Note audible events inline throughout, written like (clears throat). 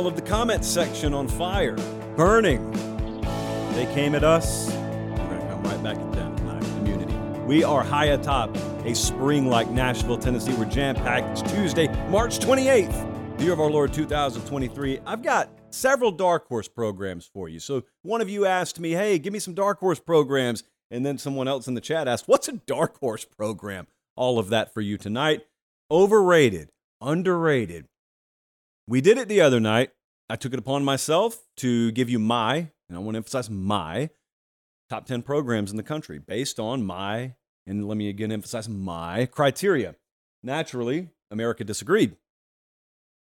Of the comment section on fire, burning. They came at us. We're going to come right back at them tonight. Immunity. We are high atop a spring like Nashville, Tennessee. We're jam packed. It's Tuesday, March 28th, the year of our Lord 2023. I've got several dark horse programs for you. So one of you asked me, hey, give me some dark horse programs. And then someone else in the chat asked, what's a dark horse program? All of that for you tonight. Overrated, underrated. We did it the other night. I took it upon myself to give you my, and I want to emphasize my, top 10 programs in the country based on my, and let me again emphasize my criteria. Naturally, America disagreed.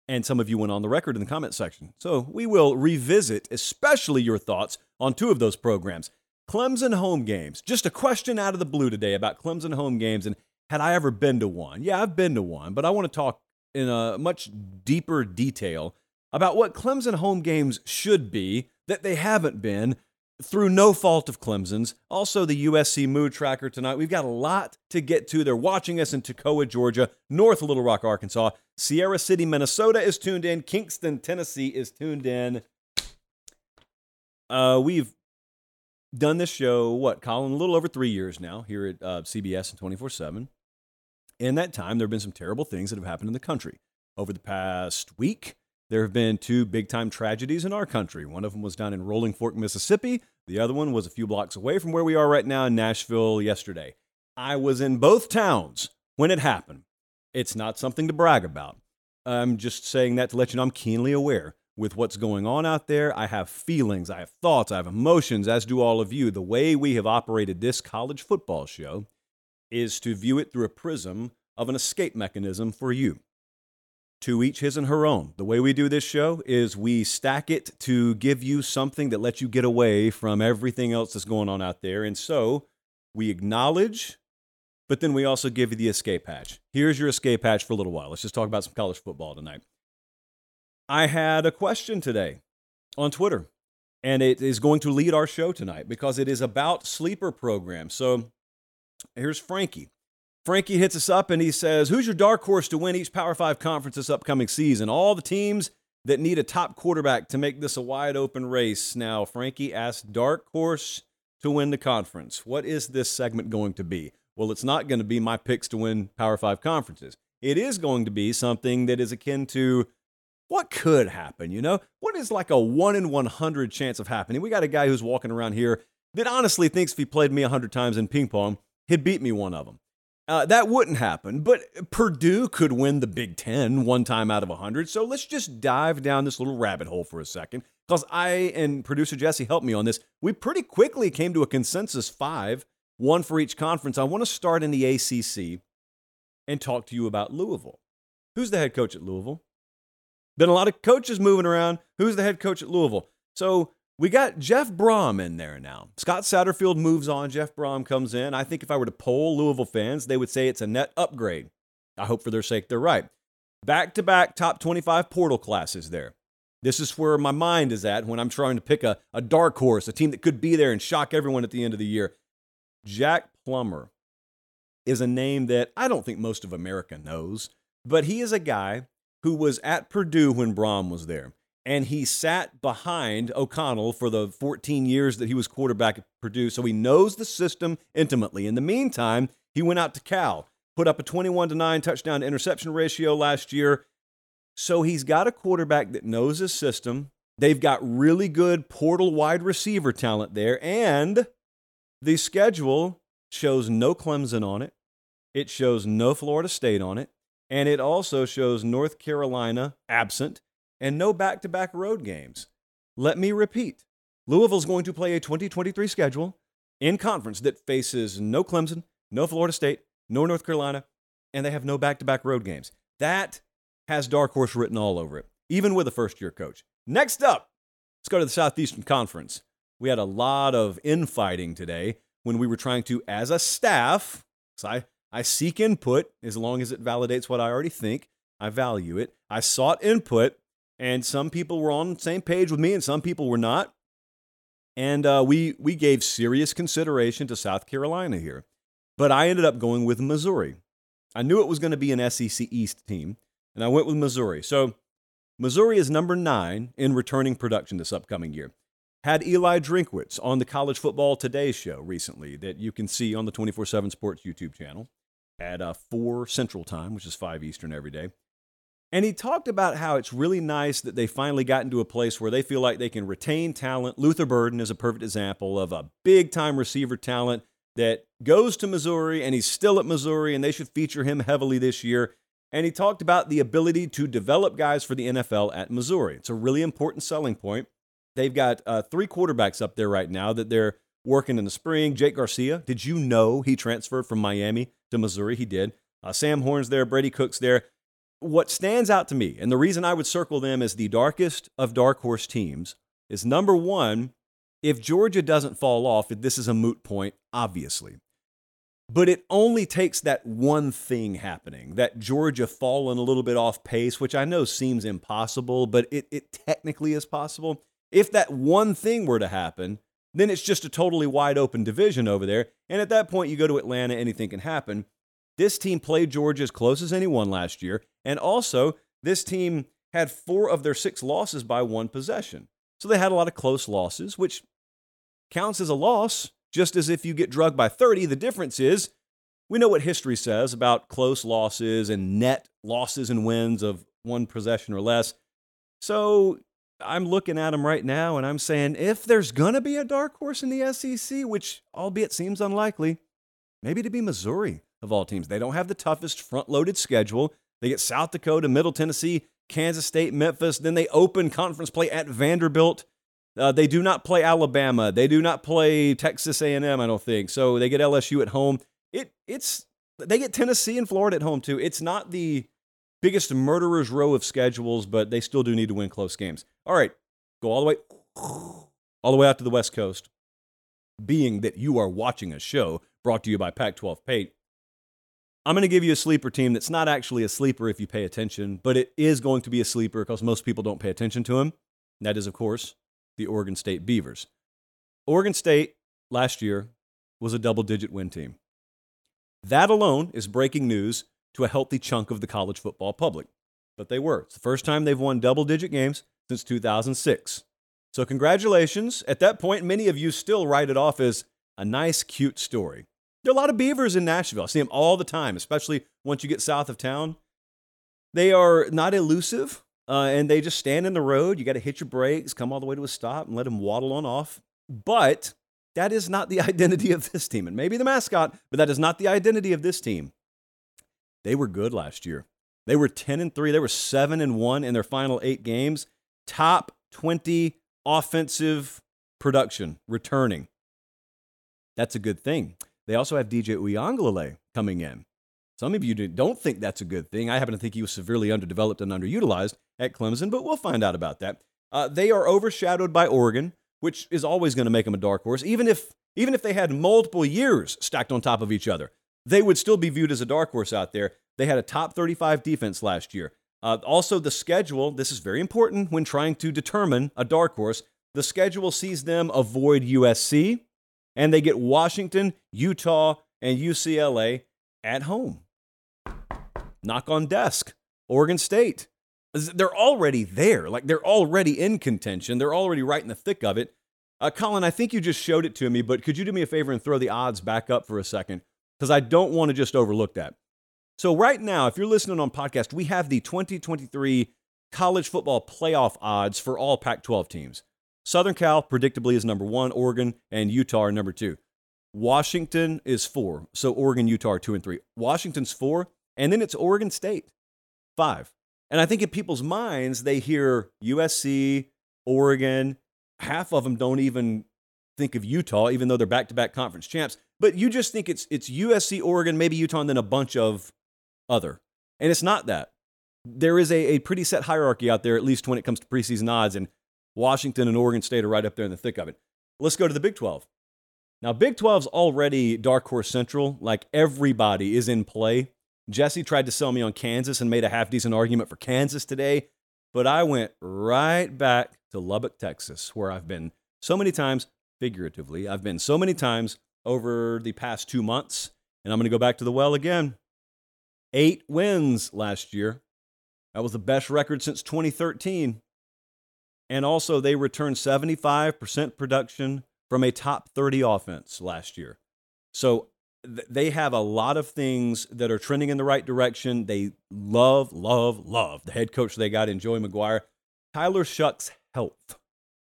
And some of you went on the record in the comment section. So we will revisit, especially your thoughts on two of those programs. Clemson home games. Just a question out of the blue today about Clemson home games. And had I ever been to one? Yeah, I've been to one, but I want to talk in a much deeper detail about what Clemson home games should be that they haven't been through no fault of Clemson's. Also, the USC mood tracker tonight. We've got a lot to get to. They're watching us in Toccoa, Georgia, North of Little Rock, Arkansas. Sierra City, Minnesota is tuned in. Kingston, Tennessee is tuned in. Uh, we've done this show, what, Colin, a little over three years now here at uh, CBS and 24 7. In that time, there have been some terrible things that have happened in the country. Over the past week, there have been two big time tragedies in our country. One of them was down in Rolling Fork, Mississippi. The other one was a few blocks away from where we are right now in Nashville yesterday. I was in both towns when it happened. It's not something to brag about. I'm just saying that to let you know I'm keenly aware with what's going on out there. I have feelings, I have thoughts, I have emotions, as do all of you. The way we have operated this college football show is to view it through a prism of an escape mechanism for you. To each his and her own. The way we do this show is we stack it to give you something that lets you get away from everything else that's going on out there. And so we acknowledge, but then we also give you the escape hatch. Here's your escape hatch for a little while. Let's just talk about some college football tonight. I had a question today on Twitter, and it is going to lead our show tonight because it is about sleeper programs. So here's Frankie. Frankie hits us up and he says, Who's your dark horse to win each Power Five conference this upcoming season? All the teams that need a top quarterback to make this a wide open race. Now, Frankie asked Dark Horse to win the conference. What is this segment going to be? Well, it's not going to be my picks to win Power Five conferences. It is going to be something that is akin to what could happen, you know? What is like a 1 in 100 chance of happening? We got a guy who's walking around here that honestly thinks if he played me 100 times in ping pong, he'd beat me one of them. Uh, that wouldn't happen, but Purdue could win the Big Ten one time out of a 100. So let's just dive down this little rabbit hole for a second. Because I and producer Jesse helped me on this. We pretty quickly came to a consensus five, one for each conference. I want to start in the ACC and talk to you about Louisville. Who's the head coach at Louisville? Been a lot of coaches moving around. Who's the head coach at Louisville? So we got Jeff Brohm in there now. Scott Satterfield moves on. Jeff Brohm comes in. I think if I were to poll Louisville fans, they would say it's a net upgrade. I hope for their sake they're right. Back to back top 25 portal classes there. This is where my mind is at when I'm trying to pick a, a dark horse, a team that could be there and shock everyone at the end of the year. Jack Plummer is a name that I don't think most of America knows, but he is a guy who was at Purdue when Brohm was there and he sat behind O'Connell for the 14 years that he was quarterback at Purdue, so he knows the system intimately. In the meantime, he went out to Cal, put up a 21 to 9 touchdown to interception ratio last year. So he's got a quarterback that knows his system, They've got really good portal wide receiver talent there, and the schedule shows no Clemson on it. It shows no Florida State on it. And it also shows North Carolina absent and no back to back road games. Let me repeat Louisville's going to play a 2023 schedule in conference that faces no Clemson, no Florida State, no North Carolina, and they have no back to back road games. That has Dark Horse written all over it, even with a first year coach. Next up, let's go to the Southeastern Conference. We had a lot of infighting today when we were trying to, as a staff, I, I seek input as long as it validates what I already think. I value it. I sought input, and some people were on the same page with me, and some people were not. And uh, we, we gave serious consideration to South Carolina here. But I ended up going with Missouri. I knew it was going to be an SEC East team, and I went with Missouri. So Missouri is number nine in returning production this upcoming year. Had Eli Drinkwitz on the College Football Today show recently that you can see on the 24 7 Sports YouTube channel at uh, 4 Central Time, which is 5 Eastern every day. And he talked about how it's really nice that they finally got into a place where they feel like they can retain talent. Luther Burden is a perfect example of a big time receiver talent that goes to Missouri and he's still at Missouri and they should feature him heavily this year. And he talked about the ability to develop guys for the NFL at Missouri. It's a really important selling point. They've got uh, three quarterbacks up there right now that they're working in the spring. Jake Garcia, did you know he transferred from Miami to Missouri? He did. Uh, Sam Horn's there, Brady Cook's there what stands out to me, and the reason I would circle them as the darkest of dark horse teams, is number one, if Georgia doesn't fall off, this is a moot point, obviously. But it only takes that one thing happening, that Georgia falling a little bit off pace, which I know seems impossible, but it, it technically is possible. If that one thing were to happen, then it's just a totally wide open division over there. And at that point, you go to Atlanta, anything can happen. This team played Georgia as close as anyone last year. And also, this team had four of their six losses by one possession. So they had a lot of close losses, which counts as a loss, just as if you get drugged by 30. The difference is we know what history says about close losses and net losses and wins of one possession or less. So I'm looking at them right now and I'm saying if there's going to be a dark horse in the SEC, which albeit seems unlikely, maybe to be Missouri of all teams. They don't have the toughest front loaded schedule. They get South Dakota, Middle Tennessee, Kansas State, Memphis. Then they open conference play at Vanderbilt. Uh, they do not play Alabama. They do not play Texas A&M. I don't think so. They get LSU at home. It it's they get Tennessee and Florida at home too. It's not the biggest murderer's row of schedules, but they still do need to win close games. All right, go all the way all the way out to the West Coast. Being that you are watching a show brought to you by Pac-12 Paint, I'm going to give you a sleeper team that's not actually a sleeper if you pay attention, but it is going to be a sleeper because most people don't pay attention to him. that is, of course, the Oregon State Beavers. Oregon State last year was a double digit win team. That alone is breaking news to a healthy chunk of the college football public. But they were. It's the first time they've won double digit games since 2006. So, congratulations. At that point, many of you still write it off as a nice, cute story. There are a lot of beavers in Nashville. I see them all the time, especially once you get south of town. They are not elusive, uh, and they just stand in the road. You got to hit your brakes, come all the way to a stop, and let them waddle on off. But that is not the (laughs) identity of this team. And maybe the mascot, but that is not the identity of this team. They were good last year. They were 10 and 3. They were 7 and 1 in their final 8 games. Top 20 offensive production returning. That's a good thing. They also have DJ Uiagalelei coming in. Some of you don't think that's a good thing. I happen to think he was severely underdeveloped and underutilized at Clemson, but we'll find out about that. Uh, they are overshadowed by Oregon, which is always going to make them a dark horse. Even if even if they had multiple years stacked on top of each other, they would still be viewed as a dark horse out there. They had a top 35 defense last year. Uh, also, the schedule. This is very important when trying to determine a dark horse. The schedule sees them avoid USC, and they get Washington, Utah, and UCLA at home. Knock on desk. Oregon State. They're already there. Like they're already in contention. They're already right in the thick of it. Uh, Colin, I think you just showed it to me, but could you do me a favor and throw the odds back up for a second? Because I don't want to just overlook that. So, right now, if you're listening on podcast, we have the 2023 college football playoff odds for all Pac 12 teams. Southern Cal, predictably, is number one, Oregon and Utah are number two. Washington is four. So Oregon, Utah two and three. Washington's four. And then it's Oregon State, five. And I think in people's minds, they hear USC, Oregon. Half of them don't even think of Utah, even though they're back to back conference champs. But you just think it's, it's USC, Oregon, maybe Utah, and then a bunch of other. And it's not that. There is a, a pretty set hierarchy out there, at least when it comes to preseason odds. And Washington and Oregon State are right up there in the thick of it. Let's go to the Big 12. Now, Big 12's already dark horse central. Like everybody is in play. Jesse tried to sell me on Kansas and made a half decent argument for Kansas today, but I went right back to Lubbock, Texas, where I've been so many times, figuratively. I've been so many times over the past two months, and I'm going to go back to the well again. Eight wins last year. That was the best record since 2013. And also, they returned 75% production from a top 30 offense last year. So th- they have a lot of things that are trending in the right direction. They love, love, love the head coach they got in Joey McGuire. Tyler Shough's health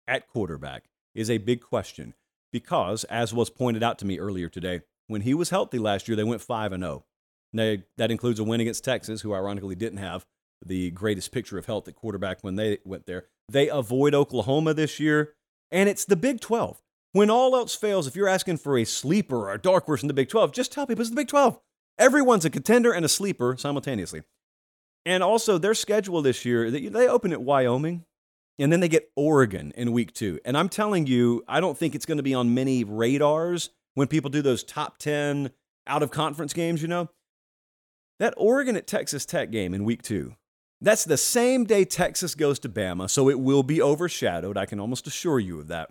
at quarterback is a big question because, as was pointed out to me earlier today, when he was healthy last year, they went 5 and 0. Now, that includes a win against Texas, who ironically didn't have the greatest picture of health at quarterback when they went there. They avoid Oklahoma this year, and it's the Big 12. When all else fails, if you're asking for a sleeper or a dark horse in the Big 12, just tell people it's the Big 12. Everyone's a contender and a sleeper simultaneously. And also, their schedule this year, they open at Wyoming, and then they get Oregon in week two. And I'm telling you, I don't think it's going to be on many radars when people do those top 10 out of conference games, you know. That Oregon at Texas Tech game in week two, that's the same day Texas goes to Bama, so it will be overshadowed. I can almost assure you of that.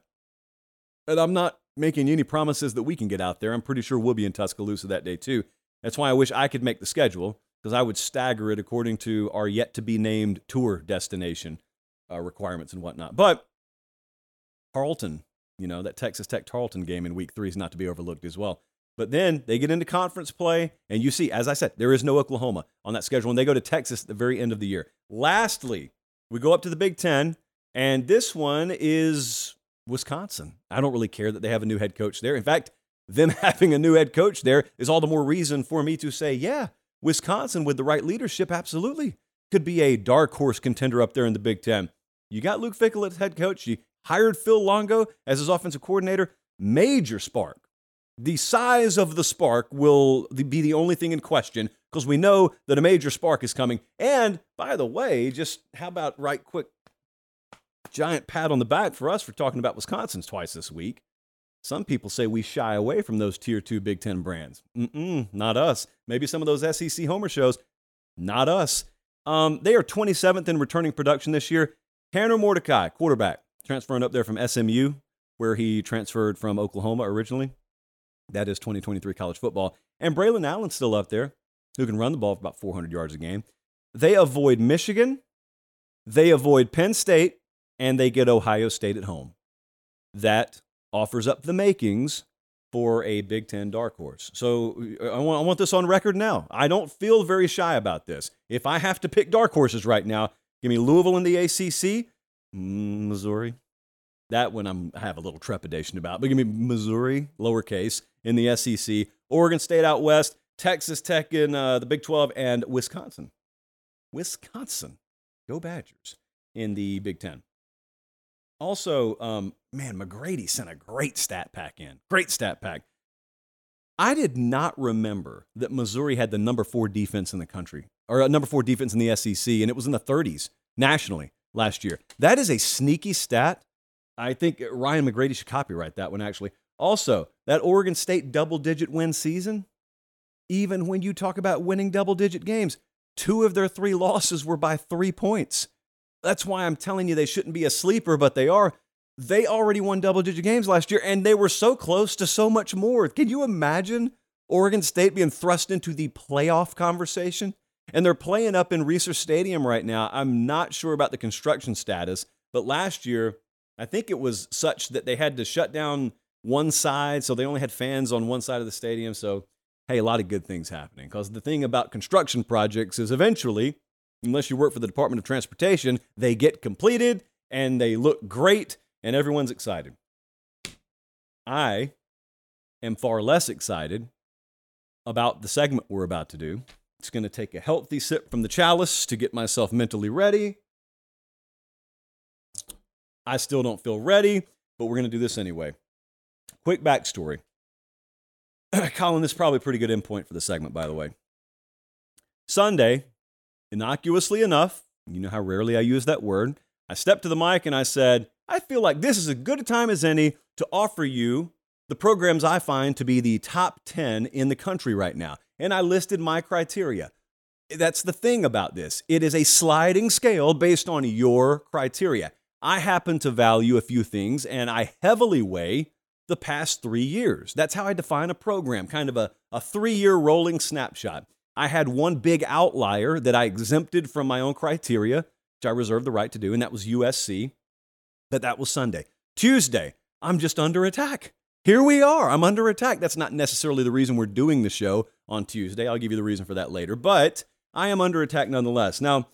And I'm not making any promises that we can get out there. I'm pretty sure we'll be in Tuscaloosa that day too. That's why I wish I could make the schedule because I would stagger it according to our yet to be named tour destination uh, requirements and whatnot. But Tarleton, you know, that Texas Tech Tarleton game in week three is not to be overlooked as well. But then they get into conference play, and you see, as I said, there is no Oklahoma on that schedule, and they go to Texas at the very end of the year. Lastly, we go up to the Big Ten, and this one is Wisconsin. I don't really care that they have a new head coach there. In fact, them (laughs) having a new head coach there is all the more reason for me to say, yeah, Wisconsin with the right leadership absolutely could be a dark horse contender up there in the Big Ten. You got Luke Fickell as head coach. You hired Phil Longo as his offensive coordinator. Major spark the size of the spark will be the only thing in question because we know that a major spark is coming. And by the way, just how about right quick giant pat on the back for us for talking about Wisconsin's twice this week. Some people say we shy away from those tier two Big Ten brands. Mm-mm, not us. Maybe some of those SEC Homer shows. Not us. Um, they are 27th in returning production this year. Tanner Mordecai, quarterback, transferring up there from SMU, where he transferred from Oklahoma originally. That is 2023 college football. And Braelon Allen's still up there, who can run the ball for about 400 yards a game. They avoid Michigan, they avoid Penn State, and they get Ohio State at home. That offers up the makings for a Big Ten dark horse. So I want, I want this on record now. I don't feel very shy about this. If I have to pick dark horses right now, give me Louisville in the ACC, mm, Missouri, that one I'm, I have a little trepidation about. But give me Missouri, lowercase, in the SEC, Oregon State out west, Texas Tech in uh, the Big 12, and Wisconsin. Wisconsin. Go Badgers in the Big 10. Also, um, man, McGrady sent a great stat pack in. Great stat pack. I did not remember that Missouri had the number four defense in the country, or uh, number four defense in the SEC, and it was in the 30s nationally last year. That is a sneaky stat I think Ryan McGrady should copyright that one, actually. Also, that Oregon State double digit win season, even when you talk about winning double digit games, two of their three losses were by three points. That's why I'm telling you they shouldn't be a sleeper, but they are. They already won double digit games last year, and they were so close to so much more. Can you imagine Oregon State being thrust into the playoff conversation? And they're playing up in Reser Stadium right now. I'm not sure about the construction status, but last year, I think it was such that they had to shut down one side, so they only had fans on one side of the stadium. So, hey, a lot of good things happening. Because the thing about construction projects is eventually unless you work for the Department of Transportation, they get completed and they look great and everyone's excited. I am far less excited about the segment we're about to do. It's going to take a healthy sip from the chalice to get myself mentally ready. I still don't feel ready, but we're going to do this anyway. Quick backstory. (clears throat) Colin, this is probably a pretty good endpoint for the segment, by the way. Sunday, innocuously enough, you know how rarely I use that word, I stepped to the mic and I said, I feel like this is as good a time as any to offer you the programs I find to be the top 10 in the country right now. And I listed my criteria. That's the thing about this. It is a sliding scale based on your criteria. I happen to value a few things and I heavily weigh the past three years. That's how I define a program, kind of a, a three year rolling snapshot. I had one big outlier that I exempted from my own criteria, which I reserved the right to do, and that was USC. But that was Sunday. Tuesday, I'm just under attack. Here we are. I'm under attack. That's not necessarily the reason we're doing the show on Tuesday. I'll give you the reason for that later. But I am under attack nonetheless. Now,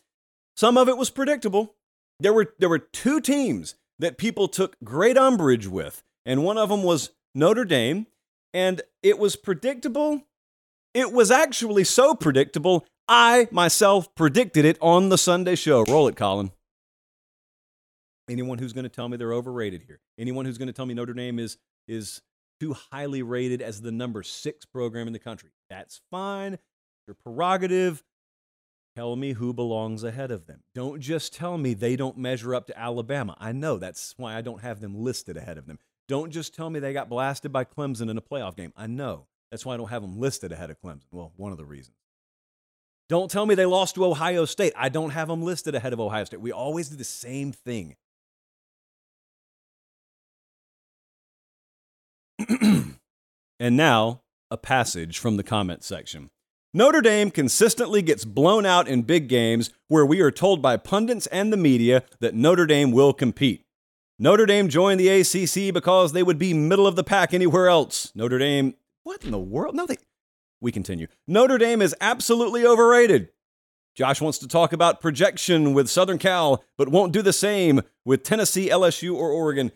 some of it was predictable. There were there were two teams that people took great umbrage with, and one of them was Notre Dame, and it was predictable. It was actually so predictable, I myself predicted it on the Sunday show. Roll it, Colin. Anyone who's going to tell me they're overrated here, anyone who's going to tell me Notre Dame is is too highly rated as the number six program in the country, that's fine. Your prerogative. Tell me who belongs ahead of them. Don't just tell me they don't measure up to Alabama. I know that's why I don't have them listed ahead of them. Don't just tell me they got blasted by Clemson in a playoff game. I know. That's why I don't have them listed ahead of Clemson. Well, one of the reasons. Don't tell me they lost to Ohio State. I don't have them listed ahead of Ohio State. We always do the same thing. (clears throat) and now, a passage from the comment section. Notre Dame consistently gets blown out in big games where we are told by pundits and the media that Notre Dame will compete. Notre Dame joined the ACC because they would be middle of the pack anywhere else. Notre Dame, what in the world? No, they. We continue. Notre Dame is absolutely overrated. Josh wants to talk about projection with Southern Cal, but won't do the same with Tennessee, LSU, or Oregon.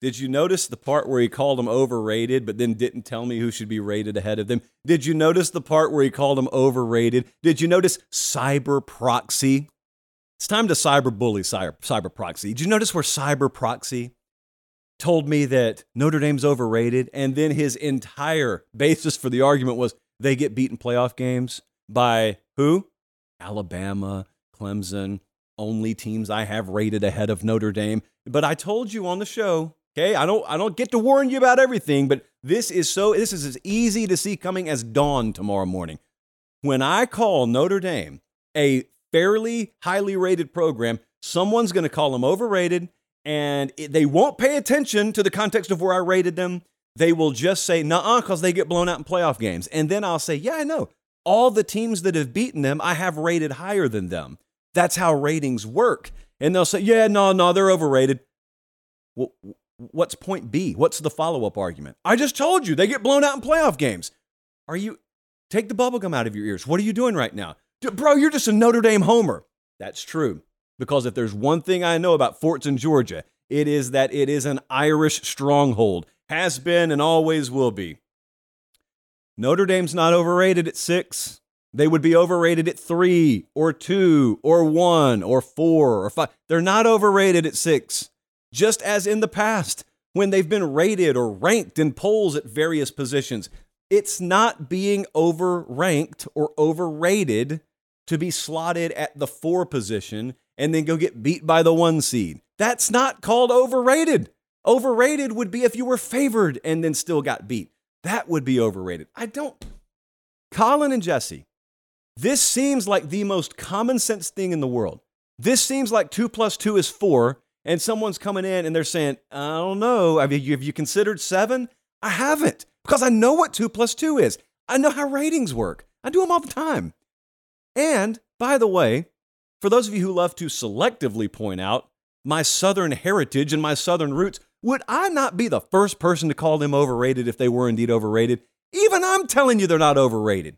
Did you notice the part where he called them overrated, but then didn't tell me who should be rated ahead of them? Did you notice the part where he called them overrated? Did you notice cyber proxy? It's time to cyber bully cyber, cyber proxy. Did you notice where cyber proxy told me that Notre Dame's overrated, and then his entire basis for the argument was they get beaten playoff games by who? Alabama, Clemson, only teams I have rated ahead of Notre Dame. But I told you on the show Okay, I don't I don't get to warn you about everything, but this is so this is as easy to see coming as dawn tomorrow morning. When I call Notre Dame a fairly highly rated program, someone's going to call them overrated and it, they won't pay attention to the context of where I rated them. They will just say, nah, because they get blown out in playoff games. And then I'll say, yeah, I know. All the teams that have beaten them, I have rated higher than them. That's how ratings work. And they'll say, yeah, no, no, they're overrated. Well, what's point B? What's the follow up argument? I just told you they get blown out in playoff games. Are you, take the bubblegum out of your ears. What are you doing right now? Bro, you're just a Notre Dame homer. That's true. Because if there's one thing I know about Forts in Georgia, it is that it is an Irish stronghold, has been and always will be. Notre Dame's not overrated at six. They would be overrated at three or two or one or four or five. They're not overrated at six just as in the past when they've been rated or ranked in polls at various positions. It's not being overranked or overrated to be slotted at the four position and then go get beat by the one seed. That's not called overrated. Overrated would be if you were favored and then still got beat. That would be overrated. I don't. Colin and Jesse, this seems like the most common sense thing in the world. This seems like two plus two is four, and someone's coming in and they're saying, I don't know, have you, have you considered seven? I haven't because I know what two plus two is. I know how ratings work. I do them all the time. And by the way, for those of you who love to selectively point out my Southern heritage and my Southern roots, would I not be the first person to call them overrated if they were indeed overrated? Even I'm telling you they're not overrated.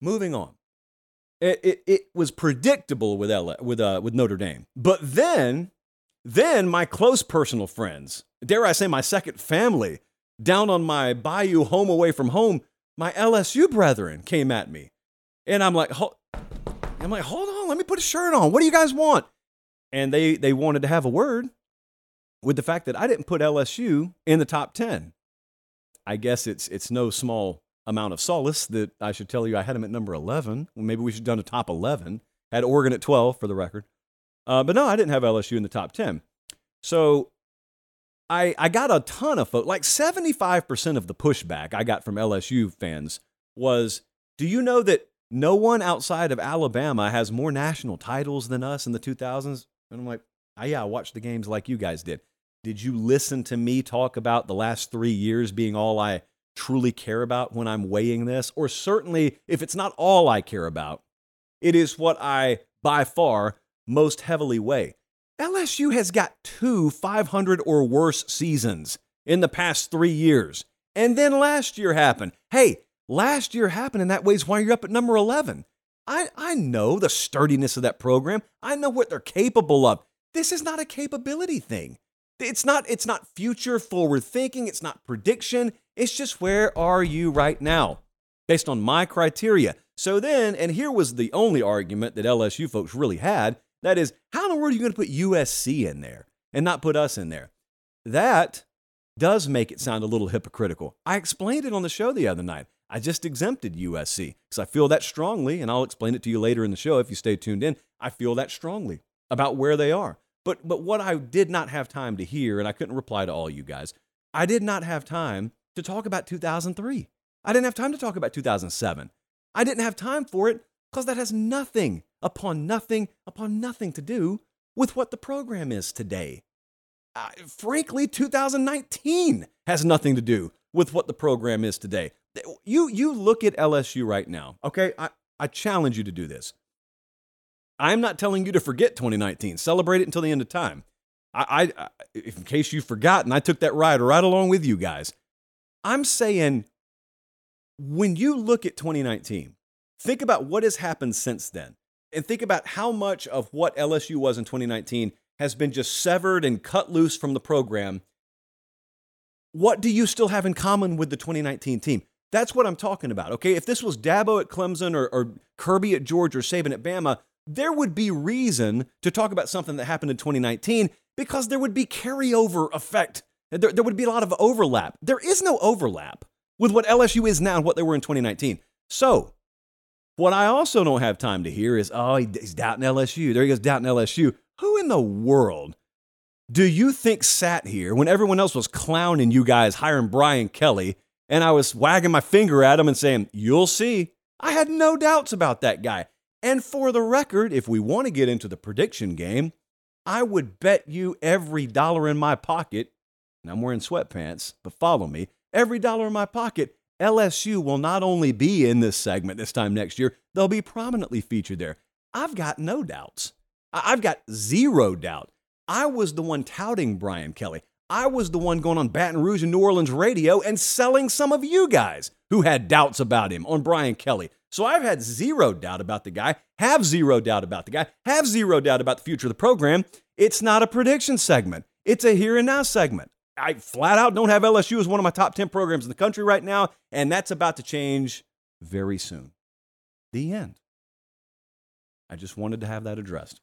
Moving on. It, it, it was predictable with LA, with uh, with Notre Dame. But then then my close personal friends, dare I say my second family, down on my bayou home away from home, my LSU brethren came at me. And I'm like, I'm like, hold on, let me put a shirt on. What do you guys want? And they they wanted to have a word with the fact that I didn't put LSU in the top 10. I guess it's it's no small amount of solace that I should tell you I had them at number 11. Well, maybe we should have done a top 11. Had Oregon at 12 for the record. Uh, but no, I didn't have LSU in the top 10. So I, I got a ton of folks, like 75% of the pushback I got from LSU fans was do you know that no one outside of Alabama has more national titles than us in the 2000s? And I'm like, oh, yeah, I watched the games like you guys did. Did you listen to me talk about the last three years being all I truly care about when I'm weighing this? Or certainly, if it's not all I care about, it is what I by far most heavily weigh. LSU has got two 500 or worse seasons in the past three years. And then last year happened. Hey, last year happened, and that weighs why you're up at number 11. I, I know the sturdiness of that program. I know what they're capable of. This is not a capability thing. It's not, it's not future forward thinking. It's not prediction. It's just where are you right now based on my criteria. So then, and here was the only argument that LSU folks really had that is, how in the world are you going to put USC in there and not put us in there? That does make it sound a little hypocritical. I explained it on the show the other night. I just exempted USC because I feel that strongly, and I'll explain it to you later in the show if you stay tuned in. I feel that strongly about where they are. But, but what I did not have time to hear, and I couldn't reply to all you guys, I did not have time to talk about 2003. I didn't have time to talk about 2007. I didn't have time for it because that has nothing upon nothing upon nothing to do with what the program is today. Uh, frankly, 2019 has nothing to do with what the program is today. You, you look at LSU right now, okay? I, I challenge you to do this. I'm not telling you to forget 2019. Celebrate it until the end of time. I, I, in case you've forgotten, I took that ride right along with you guys. I'm saying when you look at 2019, think about what has happened since then and think about how much of what LSU was in 2019 has been just severed and cut loose from the program. What do you still have in common with the 2019 team? That's what I'm talking about. Okay, if this was Dabo at Clemson or, or Kirby at Georgia or Saban at Bama, there would be reason to talk about something that happened in 2019 because there would be carryover effect. There, there would be a lot of overlap. There is no overlap with what LSU is now and what they were in 2019. So what I also don't have time to hear is, oh, he's doubting LSU. There he goes, doubting LSU. Who in the world do you think sat here when everyone else was clowning you guys hiring Brian Kelly and I was wagging my finger at him and saying, you'll see? I had no doubts about that guy. And for the record, if we want to get into the prediction game, I would bet you every dollar in my pocket, and I'm wearing sweatpants, but follow me, every dollar in my pocket LSU will not only be in this segment this time next year, they'll be prominently featured there. I've got no doubts. I've got zero doubt. I was the one touting Brian Kelly. I was the one going on Baton Rouge and New Orleans radio and selling some of you guys who had doubts about him on Brian Kelly. So I've had zero doubt about the guy, have zero doubt about the guy, have zero doubt about the future of the program. It's not a prediction segment, it's a here and now segment. I flat out don't have LSU as one of my top 10 programs in the country right now, and that's about to change very soon. The end. I just wanted to have that addressed.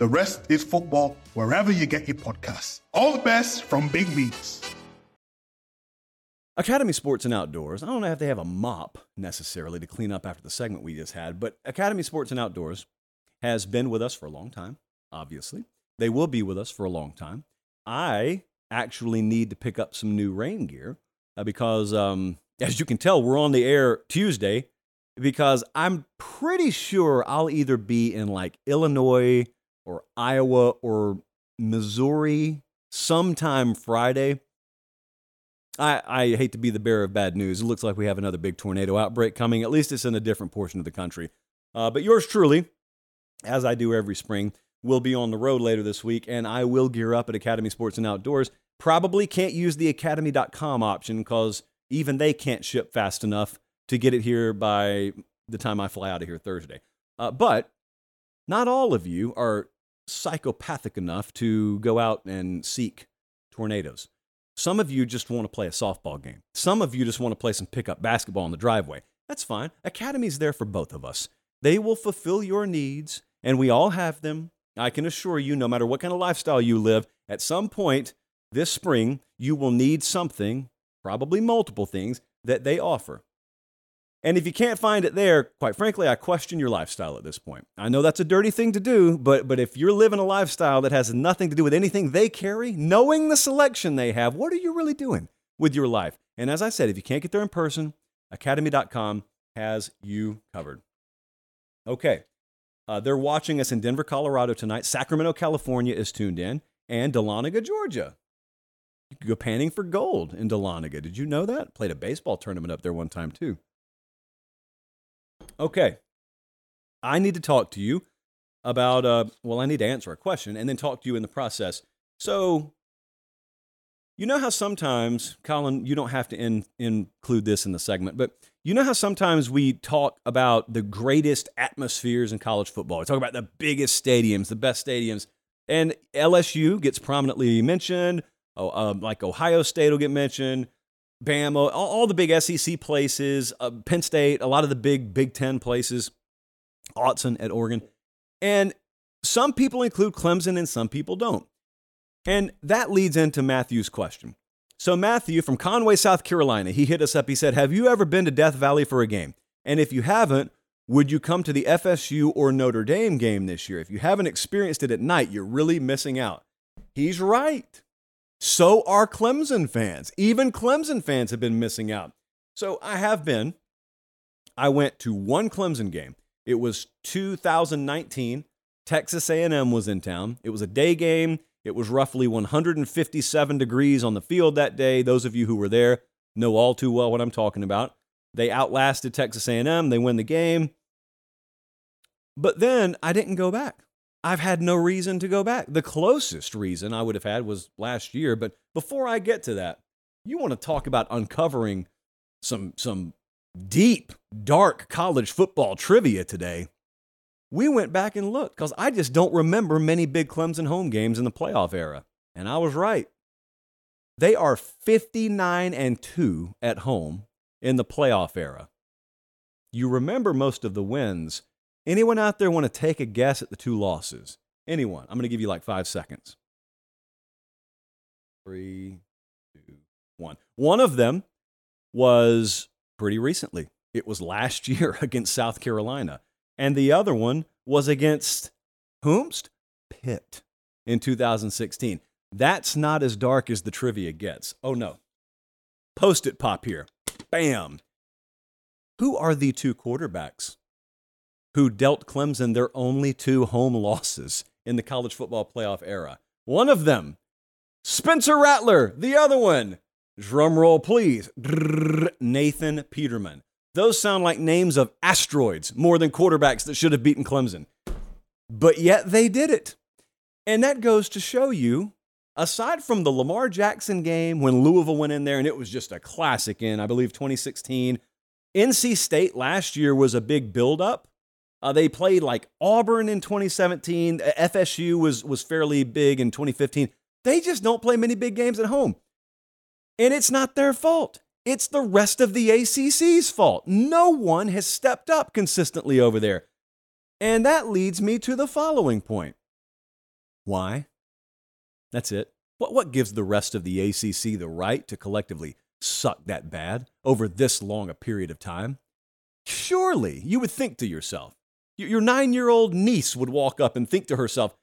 The Rest is Football wherever you get your podcasts. All the best from Big Meats. Academy Sports and Outdoors. I don't know if they have a mop necessarily to clean up after the segment we just had, but Academy Sports and Outdoors has been with us for a long time, obviously. They will be with us for a long time. I actually need to pick up some new rain gear uh, because, um, as you can tell, we're on the air Tuesday. because I'm pretty sure I'll either be in like Illinois or Iowa or Missouri sometime Friday. I, I hate to be the bearer of bad news. It looks like we have another big tornado outbreak coming. At least it's in a different portion of the country. Uh, but yours truly, as I do every spring, will be on the road later this week, and I will gear up at Academy Sports and Outdoors. Probably can't use the academy.com option because even they can't ship fast enough to get it here by the time I fly out of here Thursday. Uh, but not all of you are psychopathic enough to go out and seek tornadoes. Some of you just want to play a softball game. Some of you just want to play some pickup basketball in the driveway. That's fine. Academy's there for both of us. They will fulfill your needs, and we all have them. I can assure you, no matter what kind of lifestyle you live, at some point this spring, you will need something, probably multiple things, that they offer. And if you can't find it there, quite frankly, I question your lifestyle at this point. I know that's a dirty thing to do, but, but if you're living a lifestyle that has nothing to do with anything they carry, knowing the selection they have, what are you really doing with your life? And as I said, if you can't get there in person, academy.com has you covered. Okay. Uh, they're watching us in Denver, Colorado tonight. Sacramento, California is tuned in, and Dahlonega, Georgia. You could go panning for gold in Dahlonega. Did you know that? Played a baseball tournament up there one time, too. Okay. I need to talk to you about, uh, well, I need to answer a question and then talk to you in the process. So, you know how sometimes, Colin, you don't have to in, include this in the segment, but you know how sometimes we talk about the greatest atmospheres in college football? We talk about the biggest stadiums, the best stadiums, and LSU gets prominently mentioned. Oh, um, like Ohio State will get mentioned. Bama, all, all the big SEC places, uh, Penn State, a lot of the big Big Ten places, Autzen at Oregon. And some people include Clemson and some people don't. And that leads into Matthew's question. So, Matthew from Conway, South Carolina, he hit us up. He said, Have you ever been to Death Valley for a game? And if you haven't, would you come to the FSU or Notre Dame game this year? If you haven't experienced it at night, you're really missing out. He's right. So are Clemson fans. Even Clemson fans have been missing out. So I have been. I went to one Clemson game. It was 2019. Texas A&M was in town. It was a day game. It was roughly 157 degrees on the field that day. Those of you who were there know all too well what I'm talking about. They outlasted Texas A&M. They win the game. But then I didn't go back. I've had no reason to go back. The closest reason I would have had was last year. But before I get to that, you want to talk about uncovering some, some deep, dark college football trivia today. We went back and looked because I just don't remember many big Clemson home games in the playoff era. And I was right. They are 59 and 2 at home in the playoff era. You remember most of the wins Anyone out there want to take a guess at the two losses? Anyone? I'm going to give you like five seconds. Three, two, one. One of them was pretty recently. It was last (laughs) year against South Carolina. And the other one was against whomst? Pitt in 2016. That's not as dark as the trivia gets. Oh no. Post it pop here. Bam. Who are the two quarterbacks who dealt Clemson their only two home losses in the college football playoff era. One of them, Spencer Rattler. The other one, drum roll please, Nathan Peterman. Those sound like names of asteroids more than quarterbacks that should have beaten Clemson. But yet they did it. And that goes to show you, aside from the Lamar Jackson game when Louisville went in there and it was just a classic in, I believe, 2016, NC State last year was a big buildup uh, they played like Auburn in 2017. FSU was was fairly big in 2015. They just don't play many big games at home. And it's not their fault. It's the rest of the ACC's fault. No one has stepped up consistently over there. And that leads me to the following point. Why? That's it. What, what gives the rest of the ACC the right to collectively suck that bad over this long a period of time? Surely you would think to yourself, your nine year old niece would walk up and think to herself,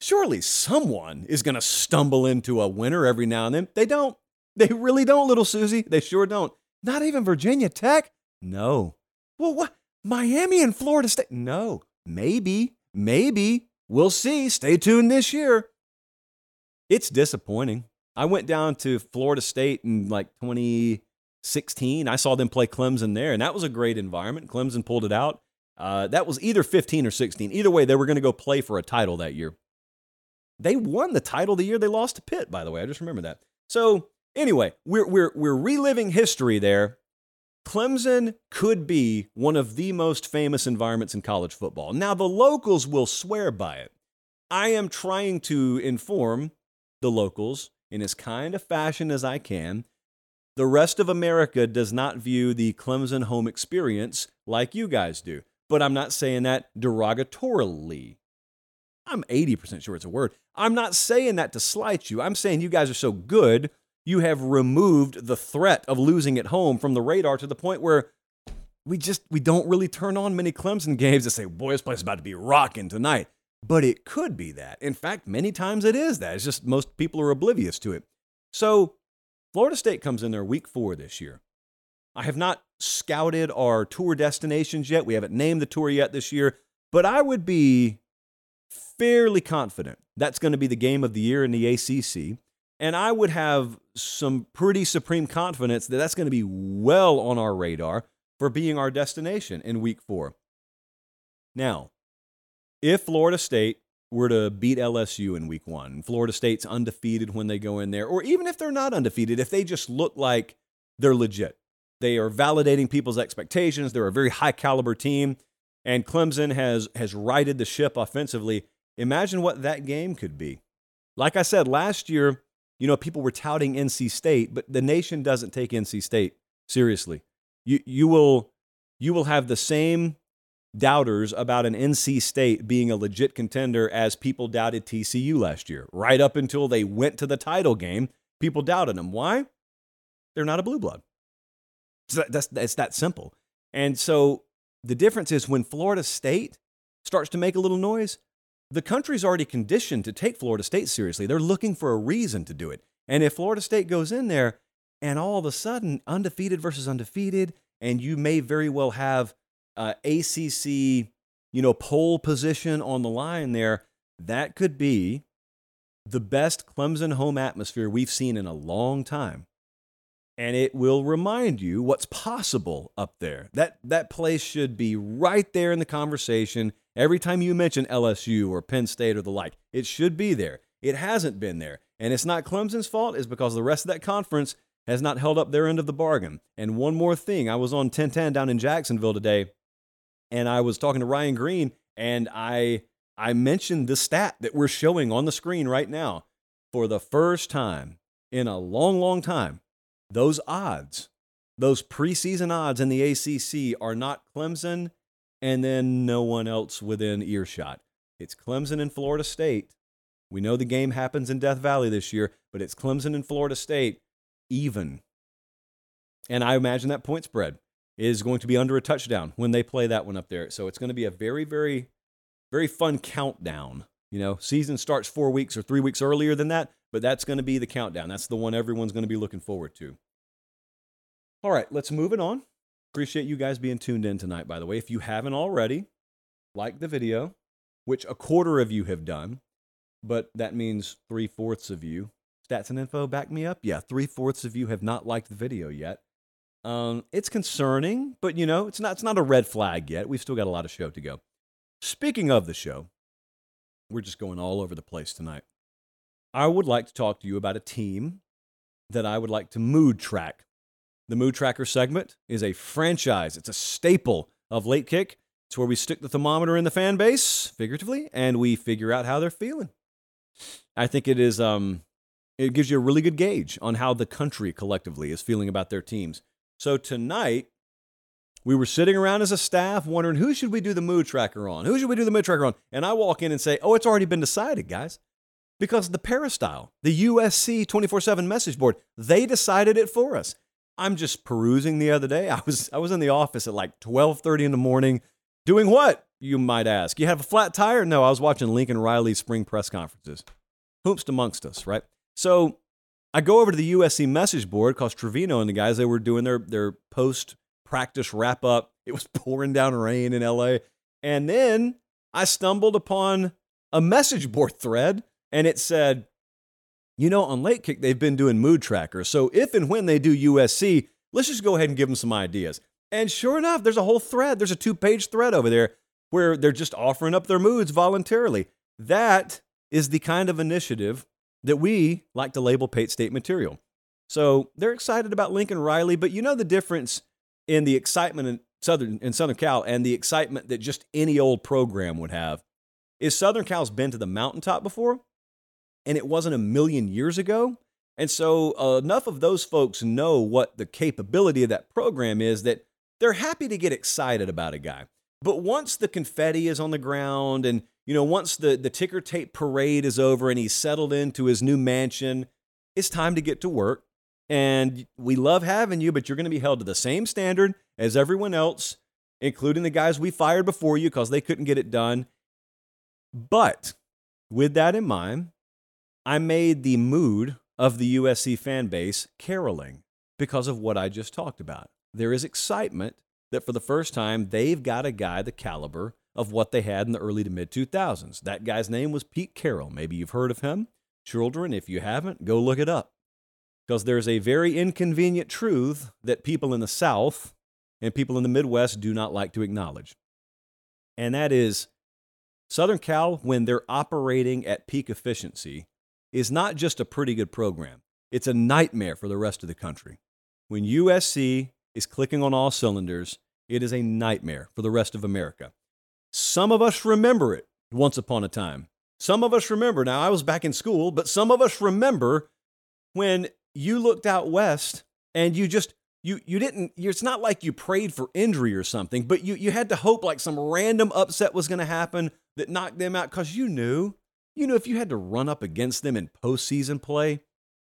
surely someone is going to stumble into a winner every now and then. They don't. They really don't, little Susie. They sure don't. Not even Virginia Tech? No. Well, what? Miami and Florida State. No, maybe, maybe. We'll see. Stay tuned this year. It's disappointing. I went down to Florida State in like 2016. I saw them play Clemson there, and that was a great environment. Clemson pulled it out. Uh, that was either 15 or 16. Either way, they were going to go play for a title that year. They won the title the year they lost to Pitt, by the way. I just remember that. So, anyway, we're, we're, we're reliving history there. Clemson could be one of the most famous environments in college football. Now, the locals will swear by it. I am trying to inform the locals in as kind of fashion as I can. The rest of America does not view the Clemson home experience like you guys do. But I'm not saying that derogatorily. I'm 80% sure it's a word. I'm not saying that to slight you. I'm saying you guys are so good, you have removed the threat of losing at home from the radar to the point where we just we don't really turn on many Clemson games to say, boy, this place is about to be rocking tonight. But it could be that. In fact, many times it is that. It's just most people are oblivious to it. So Florida State comes in there week four this year. I have not scouted our tour destinations yet. We haven't named the tour yet this year, but I would be fairly confident that's going to be the game of the year in the ACC. And I would have some pretty supreme confidence that that's going to be well on our radar for being our destination in week four. Now, if Florida State were to beat LSU in week one, Florida State's undefeated when they go in there, or even if they're not undefeated, if they just look like they're legit, they are validating people's expectations, they're a very high caliber team, and Clemson has, has righted the ship offensively Imagine what that game could be. Like I said last year, you know, people were touting NC State, but the nation doesn't take NC State seriously. You, you, will, you will have the same doubters about an NC State being a legit contender as people doubted TCU last year. Right up until they went to the title game, people doubted them. Why? They're not a blue blood. That's, that's that simple. And so the difference is when Florida State starts to make a little noise, the country's already conditioned to take Florida State seriously. They're looking for a reason to do it. And if Florida State goes in there and all of a sudden undefeated versus undefeated, and you may very well have uh, ACC, you know, pole position on the line there, that could be the best Clemson home atmosphere we've seen in a long time. And it will remind you what's possible up there. That that place should be right there in the conversation Every time you mention LSU or Penn State or the like, it should be there. It hasn't been there. And it's not Clemson's fault, it's because the rest of that conference has not held up their end of the bargain. And one more thing I was on 1010 down in Jacksonville today, and I was talking to Ryan Green, and I, I mentioned the stat that we're showing on the screen right now. For the first time in a long, long time, those odds, those preseason odds in the ACC are not Clemson and then no one else within earshot. It's Clemson and Florida State. We know the game happens in Death Valley this year, but it's Clemson and Florida State even. And I imagine that point spread is going to be under a touchdown when they play that one up there. So it's going to be a very, very, very fun countdown. You know, season starts four weeks or three weeks earlier than that, but that's going to be the countdown. That's the one everyone's going to be looking forward to. All right, let's move it on. Appreciate you guys being tuned in tonight, by the way. If you haven't already, like the video, which a quarter of you have done, but that means three fourths of you. Stats and info back me up. Yeah, three fourths of you have not liked the video yet. Um, it's concerning, but you know, it's not, it's not a red flag yet. We've still got a lot of show to go. Speaking of the show, we're just going all over the place tonight. I would like to talk to you about a team that I would like to mood track the Mood Tracker segment is a franchise, it's a staple of Late Kick. It's where we stick the thermometer in the fan base, figuratively, and we figure out how they're feeling. I think it is um it gives you a really good gauge on how the country collectively is feeling about their teams. So tonight, we were sitting around as a staff wondering who should we do the mood tracker on? Who should we do the mood tracker on? And I walk in and say, "Oh, it's already been decided, guys." Because the Peristyle, the USC 24/7 message board, they decided it for us. I'm just perusing the other day. (laughs) I was I was in the office at like 12:30 in the morning doing what? You might ask. You have a flat tire? No, I was watching Lincoln Riley's spring press conferences. Hoops amongst us, right? So I go over to the USC message board because Trevino and the guys they were doing their their post practice wrap up. It was (laughs) pouring down rain in LA. And then I stumbled upon a message board thread and it said, you know, on Late Kick, they've been doing mood trackers. So if and when they do USC, let's just go ahead and give them some ideas. And sure enough, there's a whole thread. There's a two page thread over there where they're just offering up their moods voluntarily. That is the kind of initiative that we like to label Pate State material. So they're excited about Lincoln Riley, but you know the difference in the excitement in Southern in Southern Cal and the excitement that just any old program would have is Southern Cal's been to the mountaintop before, and it wasn't a million years ago. And so uh, enough of those folks know what the capability of that program is that they're happy to get excited about a guy. But once the confetti is on the ground and you know once the the ticker tape parade is over and he's settled into his new mansion, it's time to get to work. And we love having you, but you're going to be held to the same standard as everyone else, including the guys we fired before you because they couldn't get it done. But with that in mind, I made the mood of the USC fan base caroling because of what I just talked about. There is excitement that for the first time, they've got a guy the caliber of what they had in the early to mid 2000s. That guy's name was Pete Carroll. Maybe you've heard of him. Children, if you haven't, go look it up. Because there's a very inconvenient truth that people in the South and people in the Midwest do not like to acknowledge. And that is Southern Cal, when they're operating at peak efficiency, is not just a pretty good program, it's a nightmare for the rest of the country. When USC is clicking on all cylinders, it is a nightmare for the rest of America. Some of us remember it once upon a time. Some of us remember, now I was back in school, but some of us remember when you looked out west and you just you you didn't it's not like you prayed for injury or something but you you had to hope like some random upset was going to happen that knocked them out cuz you knew you know, if you had to run up against them in postseason play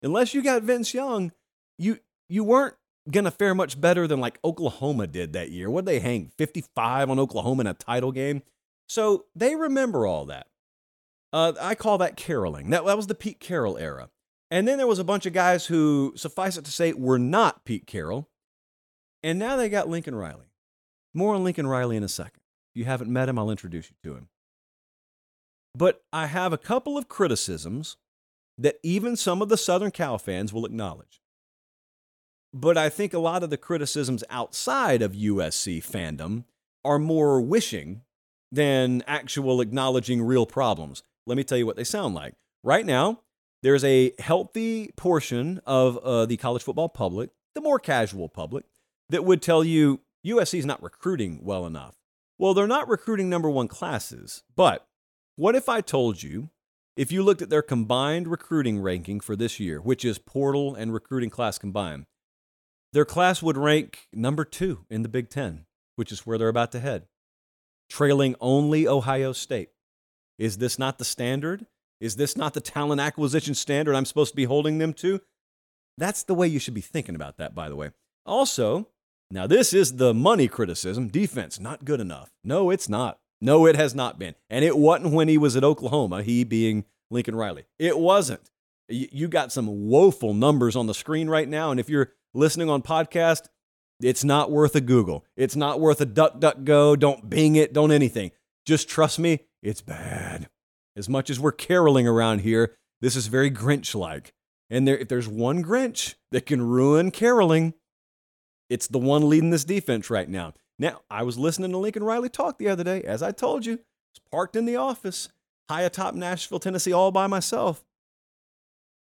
unless you got Vince Young you you weren't to fare much better than like Oklahoma did that year what they hang 55 on Oklahoma in a title game so they remember all that uh, I call that caroling that, that was the Pete Carroll era and then there was a bunch of guys who, suffice it to say, were not Pete Carroll. And now they got Lincoln Riley. More on Lincoln Riley in a second. If you haven't met him, I'll introduce you to him. But I have a couple of criticisms that even some of the Southern Cal fans will acknowledge. But I think a lot of the criticisms outside of USC fandom are more wishing than actual acknowledging real problems. Let me tell you what they sound like. Right now, there's a healthy portion of uh, the college football public, the more casual public, that would tell you USC is not recruiting well enough. Well, they're not recruiting number one classes. But what if I told you, if you looked at their combined recruiting ranking for this year, which is portal and recruiting class combined, their class would rank number two in the Big Ten, which is where they're about to head, trailing only Ohio State. Is this not the standard? Is this not the talent acquisition standard I'm supposed to be holding them to? That's the way you should be thinking about that, by the way. Also, now this is the money criticism defense, not good enough. No, it's not. No, it has not been. And it wasn't when he was at Oklahoma, he being Lincoln Riley. It wasn't. You got some woeful numbers on the screen right now. And if you're listening on podcast, it's not worth a Google. It's not worth a duck, duck, go. Don't bing it. Don't anything. Just trust me, it's bad. As much as we're caroling around here, this is very Grinch like. And there, if there's one Grinch that can ruin caroling, it's the one leading this defense right now. Now, I was listening to Lincoln Riley talk the other day. As I told you, I was parked in the office, high atop Nashville, Tennessee, all by myself.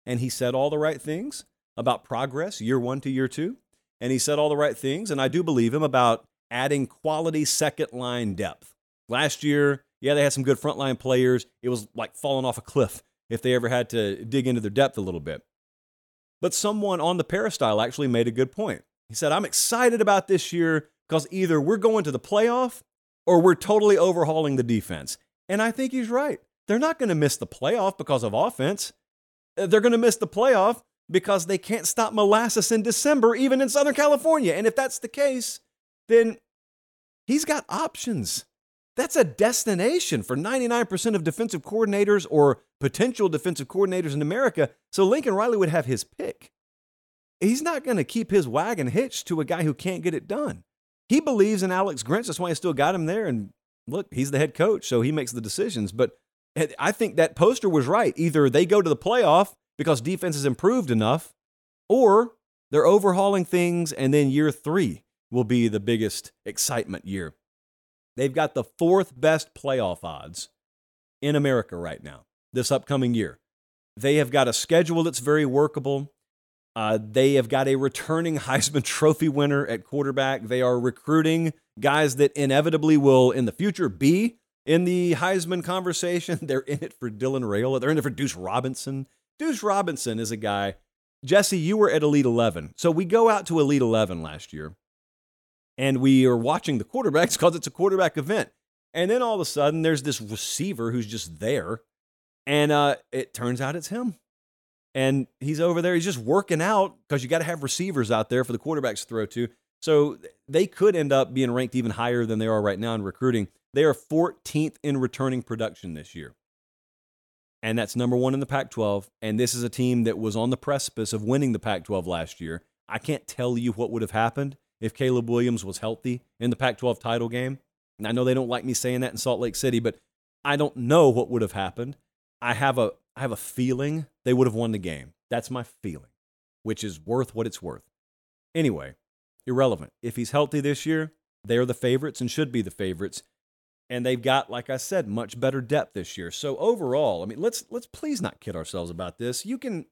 And he said all the right things about progress, year one to year two. And he said all the right things, and I do believe him about adding quality second line depth. Last year, yeah, they had some good frontline players. It was like falling off a cliff if they ever had to dig into their depth a little bit. But someone on the peristyle actually made a good point. He said, I'm excited about this year because either we're going to the playoff or we're totally overhauling the defense. And I think he's right. They're not going to miss the playoff because of offense. Uh, they're going to miss the playoff because they can't stop molasses in December, even in Southern California. And if that's the case, then he's got options. That's a destination for 99% of defensive coordinators or potential defensive coordinators in America. So Lincoln Riley would have his pick. He's not going to keep his wagon hitched to a guy who can't get it done. He believes in Alex Grinch. That's why he still got him there. And look, he's the head coach, so he makes the decisions. But I think that poster was right. Either they go to the playoff because defense has improved enough, or they're overhauling things, and then year three will be the biggest excitement year. They've got the fourth best playoff odds in America right now, this upcoming year. They have got a schedule that's very workable. Uh, they have got a returning (laughs) Heisman Trophy winner at quarterback. They are recruiting guys that inevitably will in the future be in the Heisman conversation. (laughs) They're in it for Dylan Raiola. They're in it for Duce Robinson. Duce Robinson is a guy. Jesse, you were at Elite 11. So we go out to Elite 11 last year and we are watching the quarterbacks (laughs) because it's a quarterback event. And then all of a sudden, there's this receiver who's just there, and uh, it turns out it's him. And he's over there. He's just working out because you got to have receivers out there for the quarterbacks to throw to. So they could end up being ranked even higher than they are right now in recruiting. They are 14th in returning production this year. And that's number one in the Pac 12. And this is a team that was on the precipice of winning the Pac 12 last year. I can't tell you what would have happened if Caleb Williams was healthy in the Pac 12 title game. And I know they don't like me saying that in Salt Lake City, but I don't know what would have happened. I have a I have a feeling they would have won the game. That's my feeling, which is worth what it's worth. Anyway, irrelevant. If he's healthy this year, they're the favorites and should be the favorites. And they've got, like I said, much better depth this year. So overall, I mean, let's let's please not kid ourselves about this. You can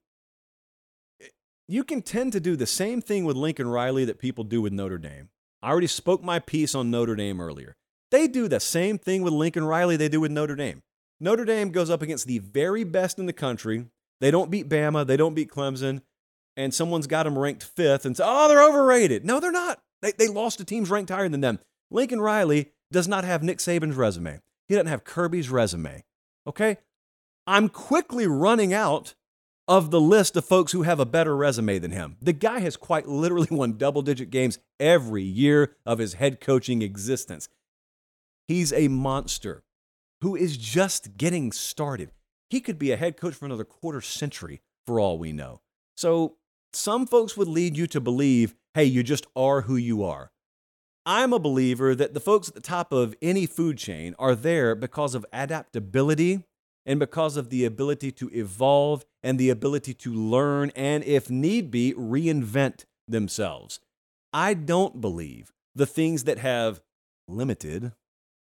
you can tend to do the same thing with Lincoln Riley that people do with Notre Dame. I already spoke my piece on Notre Dame earlier. They do the same thing with Lincoln Riley they do with Notre Dame. Notre Dame goes up against the very best in the country. They don't beat Bama, they don't beat Clemson, and someone's got them ranked fifth and say, oh, they're overrated. No, they're not. They, they lost to teams ranked higher than them. Lincoln Riley does not have Nick Saban's resume. He doesn't have Kirby's resume. Okay? I'm quickly running out of the list of folks who have a better resume than him. The guy has quite literally (laughs) won double digit games every year of his head coaching existence. He's a monster who is just getting started. He could be a head coach for another quarter century for all we know. So, some folks would lead you to believe, hey, you just are who you are. I'm a believer that the folks at the top of any food chain are there because of adaptability and because of the ability to evolve and the ability to learn and, if need be, reinvent themselves. I don't believe the things that have limited,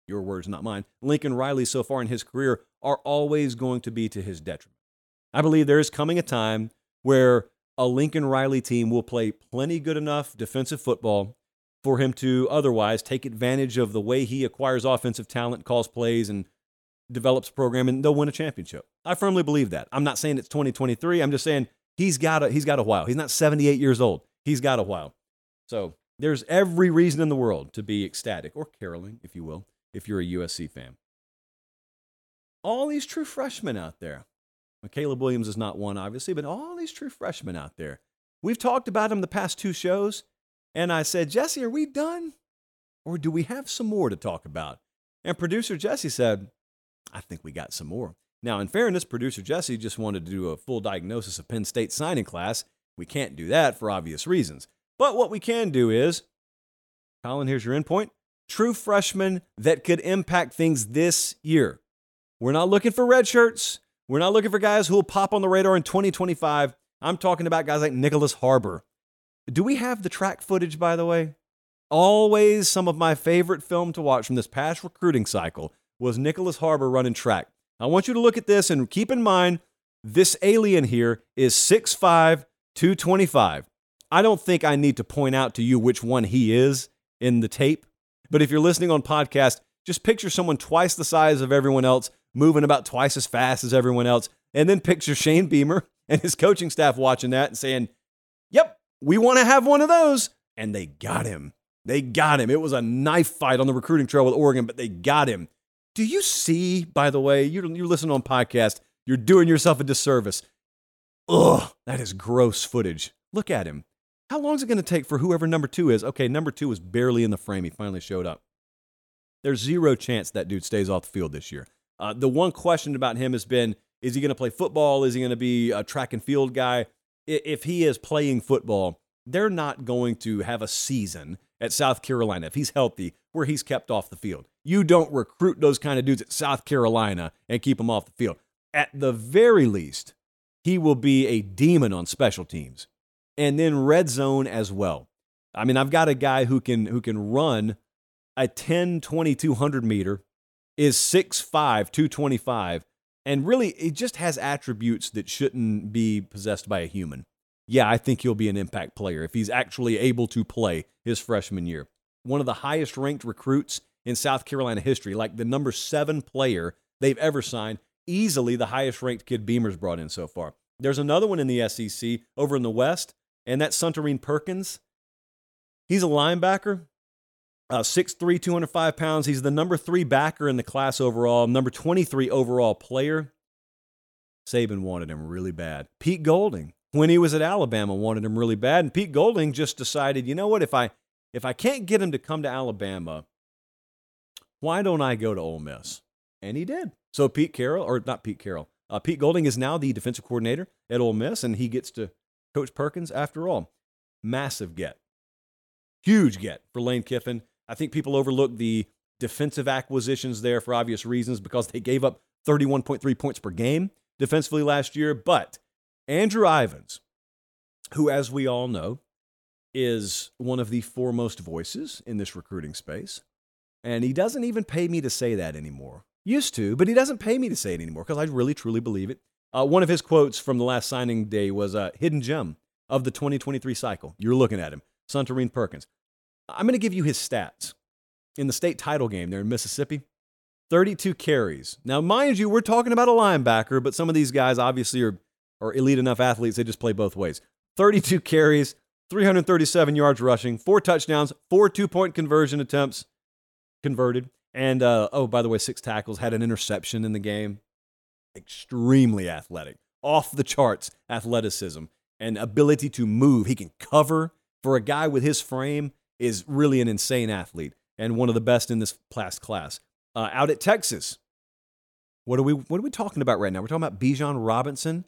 your words, not mine, Lincoln Riley so far in his career are always going to be to his detriment. I believe there is coming a time where a Lincoln Riley team will play plenty good enough defensive football for him to otherwise take advantage of the way he acquires offensive talent, calls plays, and develops program and they'll win a championship. I firmly believe that. I'm not saying it's 2023. I'm just saying he's got a he's got a while. He's not 78 years old. He's got a while. So there's every reason in the world to be ecstatic or caroling, if you will, if you're a USC fan. All these true freshmen out there. Caleb Williams is not one, obviously, but all these true freshmen out there. We've talked about them the past two shows, and I said, Jesse, are we done? Or do we have some more to talk about? And producer Jesse said, I think we got some more. Now, in fairness, producer Jesse just wanted to do a full diagnosis of Penn State signing class. We can't do that for obvious reasons. But what we can do is, Colin, here's your endpoint true freshmen that could impact things this year. We're not looking for red shirts. We're not looking for guys who will pop on the radar in 2025. I'm talking about guys like Nyckoles Harbor. Do we have the track footage, by the way? Always some of my favorite film to watch from this past recruiting cycle was Nyckoles Harbor running track. I want you to look at this and keep in mind this alien here is 6'5, 225. I don't think I need to point out to you which one he is in the tape, but if you're listening on podcast, just picture someone twice the size of everyone else, moving about twice as fast as everyone else, and then picture Shane Beamer (laughs) and his coaching staff watching that and saying, Yep, we want to have one of those. And they got him. They got him. It was a knife fight on the recruiting trail with Oregon, but they got him. Do you see, by the way, you're, you're listening on podcast, you're doing yourself a disservice. Ugh, that is gross footage. Look at him. How long is it going to take for whoever number two is? Okay, number two is barely in the frame. He finally showed up. There's zero chance that dude stays off the field this year. Uh, the one question about him has been is he going to play football? Is he going to be a track and field guy? If he is playing football, they're not going to have a season at South Carolina if he's healthy, where he's kept off the field. You don't recruit those kind of dudes at South Carolina and keep them off the field. At the very least, he will be a demon on special teams and then red zone as well. I mean, I've got a guy who can who can run a 10 20 200 meter is 6'5 225 and really it just has attributes that shouldn't be possessed by a human. Yeah i think he'll be an impact player if he's actually able to play his freshman year. One of the highest ranked recruits in south carolina history like the number seven player they've ever signed easily the highest ranked kid beamer's brought in so far. There's another one in the sec over in the west and that's suntarine perkins he's a linebacker uh, 6'3, 205 pounds. He's the number three backer in the class overall, number 23 overall player. Saban wanted him really bad. Pete Golding, when he was at Alabama, wanted him really bad. And Pete Golding just decided, you know what, if I if I can't get him to come to Alabama, why don't I go to Ole Miss? And he did. So Pete Carroll, or not Pete Carroll, uh, Pete Golding is now the defensive coordinator at Ole Miss, and he gets to coach Perkins after all. Massive get. Huge get for Lane Kiffin. I think people overlook the defensive acquisitions there for obvious reasons because they gave up 31.3 points per game defensively last year. But Andrew Ivins, who, as we all know, is one of the foremost voices in this recruiting space, and he doesn't even pay me to say that anymore. Used to, but he doesn't pay me to say it anymore because I really, truly believe it. Uh, one of his quotes from the last signing day was a hidden gem of the 2023 cycle. You're looking at him, Suntarine Perkins. I'm going to give you his stats in the state title game there in Mississippi 32 carries. Now, mind you, we're talking about a linebacker, but some of these guys obviously are, are elite enough athletes. They just play both ways. 32 carries, 337 yards rushing, four touchdowns, four two point conversion attempts converted. And uh, oh, by the way, six tackles, had an interception in the game. Extremely athletic, off the charts athleticism and ability to move. He can cover for a guy with his frame is really an insane athlete and one of the best in this class class. Uh, out at Texas, what are we what are we talking about right now? We're talking about Bijan Robinson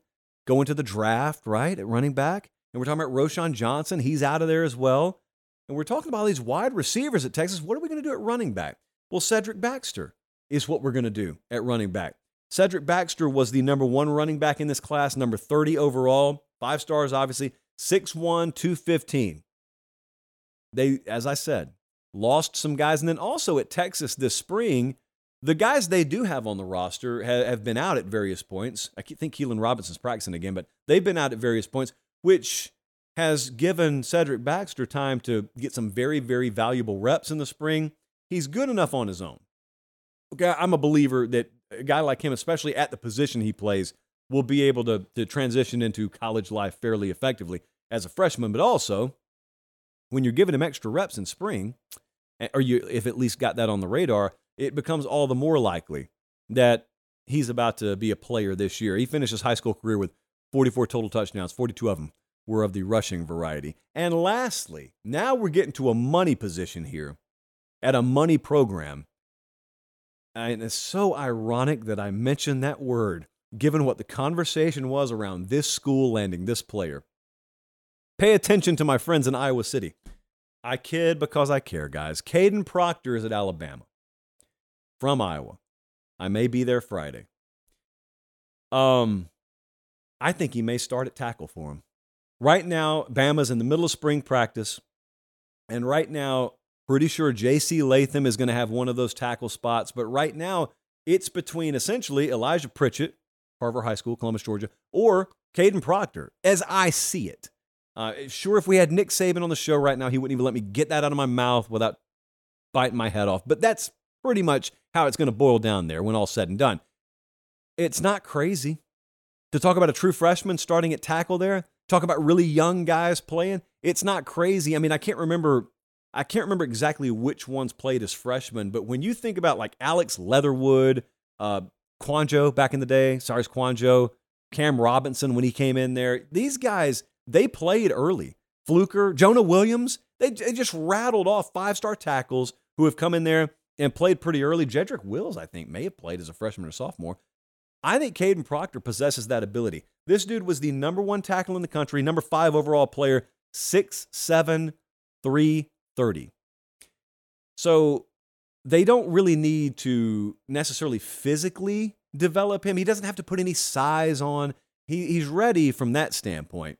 going to the draft, right, at running back, and we're talking about Roschon Johnson. He's out of there as well, and we're talking about these wide receivers at Texas. What are we going to do at running back? Well, Cedric Baxter is what we're going to do at running back. Cedric Baxter was the number one running back in this class, number 30 overall, five stars, obviously, 6'1, 215. They, as I said, lost some guys. And then also at Texas this spring, the guys they do have on the roster have, have been out at various points. I think Keilan Robinson's practicing again, but they've been out at various points, which has given Cedric Baxter time to get some very, very valuable reps in the spring. He's good enough on his own. Okay, I'm a believer that a guy like him, especially at the position he plays, will be able to, to transition into college life fairly effectively as a freshman, but also when you're giving him extra reps in spring, eh, or you if at least got that on the radar, it becomes all the more likely that he's about to be a player this year. He finished his high school career with 44 total touchdowns, 42 of them were of the rushing variety. And lastly, now we're getting to a money position here at a money program. And it's so ironic that I mentioned that word, given what the conversation was around this school landing this player. Pay attention to my friends in Iowa City. I kid because I care, guys. Kadyn Proctor is at Alabama from Iowa. I may be there Friday. Um, I think he may start at tackle for him. Right now, Bama's in the middle of spring practice, and right now, pretty sure J.C. Latham is going to have one of those tackle spots. But right now, it's between essentially Elijah Pritchett, Carver High School, Columbus, Georgia, or Kadyn Proctor, as I see it. Uh, sure, if we had Nick Saban on the show right now, he wouldn't even let me get that out of my mouth without biting my head off. But that's pretty much how it's going to boil down there when all's said and done. It's not crazy to talk about a true freshman starting at tackle there. Talk about really young guys playing. It's not crazy. I mean, I can't remember. I can't remember exactly which ones played as freshmen, but when you think about like Alex Leatherwood, uh, Kouandjio back in the day, sorry, Quanjo, Cam Robinson when he came in there, these guys they played early. Fluker, Jonah Williams, they, they just rattled off five star tackles who have come in there and played pretty early. Jedrick Wills, I think, may have played as a freshman or sophomore. I think Kadyn Proctor possesses that ability. This dude was the number one tackle in the country, number five overall player, 6'7, 330. So they don't really need to necessarily physically develop him. He doesn't have to put any size on. He, he's ready from that standpoint.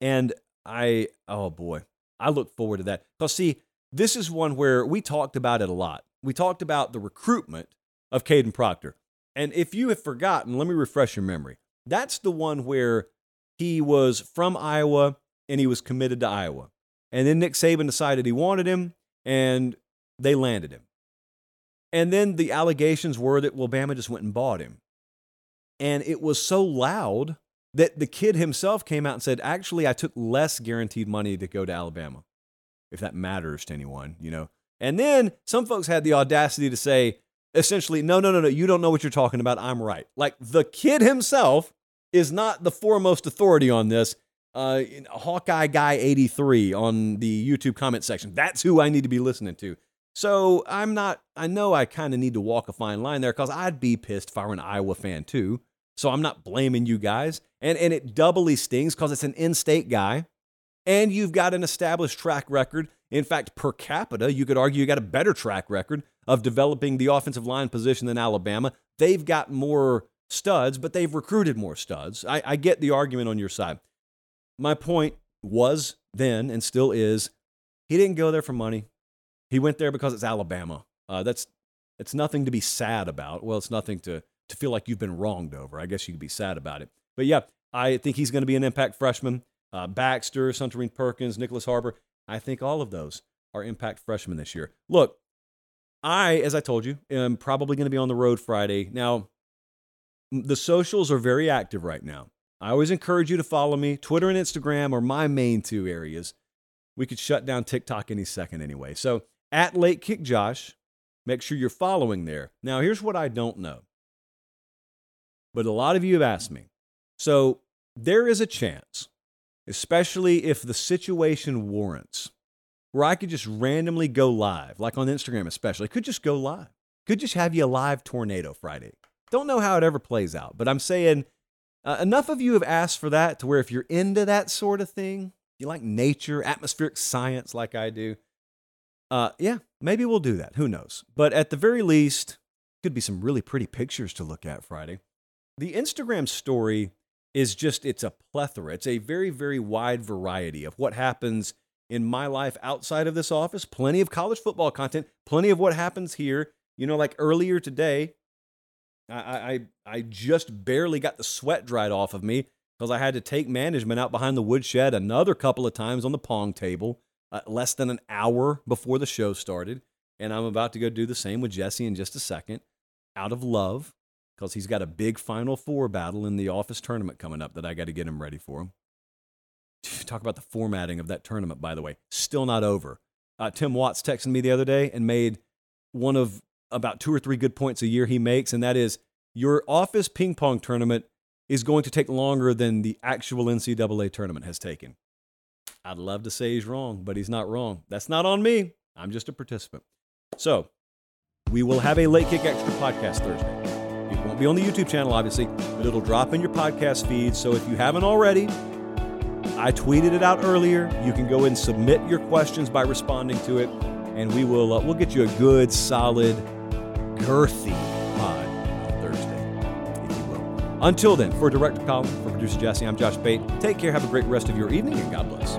And I, oh boy, I look forward to that. Because, see, this is one where we talked about it a lot. We talked about the recruitment of Kadyn Proctor. And if you have forgotten, let me refresh your memory. That's the one where he was from Iowa and he was committed to Iowa. And then Nick Saban decided he wanted him and they landed him. And then the allegations were that, well, Bama just went and bought him. And it was so loud that the kid himself came out and said, actually, I took less guaranteed money to go to Alabama, if that matters to anyone, you know. And then some folks had the audacity to say, essentially, no, no, no, no, you don't know what you're talking about. I'm right. Like the kid himself is not the foremost authority on this. Uh, Hawkeye Guy 83 on the YouTube comment section. That's who I need to be listening to. So I'm not, I know I kind of need to walk a fine line there because I'd be pissed if I were an Iowa fan too. So I'm not blaming you guys. And, and it doubly stings because it's an in state guy and you've got an established track record. In fact, per capita, you could argue you got a better track record of developing the offensive line position than Alabama. They've got more studs, but they've recruited more studs. I, I get the argument on your side. My point was then and still is he didn't go there for money. He went there because it's Alabama. Uh, that's it's nothing to be sad about. Well, it's nothing to to feel like you've been wronged over. I guess you could be sad about it. But yeah, I think he's going to be an impact freshman. Uh, Baxter, Suntarine Perkins, Nyckoles Harbor. I think all of those are impact freshmen this year. Look, I, as I told you, am probably going to be on the road Friday. Now, the socials are very active right now. I always encourage you to follow me. Twitter and Instagram are my main two areas. We could shut down TikTok any second anyway. So at Late Kick Josh. Make sure you're following there. Now, here's what I don't know, but a lot of you have asked me. So there is a chance, especially if the situation warrants, where I could just randomly go live, like on Instagram, especially. Could just go live. Could just have you a live tornado Friday. Don't know how it ever plays out, but I'm saying uh, enough of you have asked for that to where if you're into that sort of thing, you like nature, atmospheric science like I do, uh, yeah, maybe we'll do that. Who knows? But at the very least, could be some really pretty pictures to look at Friday. The Instagram story is just, it's a plethora. It's a very, very wide variety of what happens in my life outside of this office. Plenty of college football content, plenty of what happens here. You know, like earlier today, I, I, I just barely got the sweat dried off of me because I had to take management out behind the woodshed another couple of times on the pong table uh, less than an hour before the show started. And I'm about to go do the same with Jesse in just a second out of love because he's got a big Final Four battle in the office tournament coming up that I got to get him ready for. (sighs) Talk about the formatting of that tournament, by the way. Still not over. Uh, Tim Watts texted me the other day and made one of about two or three good points a year he makes, and that is your office ping pong tournament is going to take longer than the actual NCAA tournament has taken. I'd love to say he's wrong, but he's not wrong. That's not on me. I'm just a participant. So we will have a Late Kick Extra podcast Thursday. It won't be on the YouTube channel, obviously, but it'll drop in your podcast feed. So if you haven't already, I tweeted it out earlier. You can go and submit your questions by responding to it, and we will uh, we'll get you a good, solid, girthy pod on Thursday, if you will. Until then, for Director Colin, for producer Jesse, I'm Josh Pate. Take care, have a great rest of your evening, and God bless.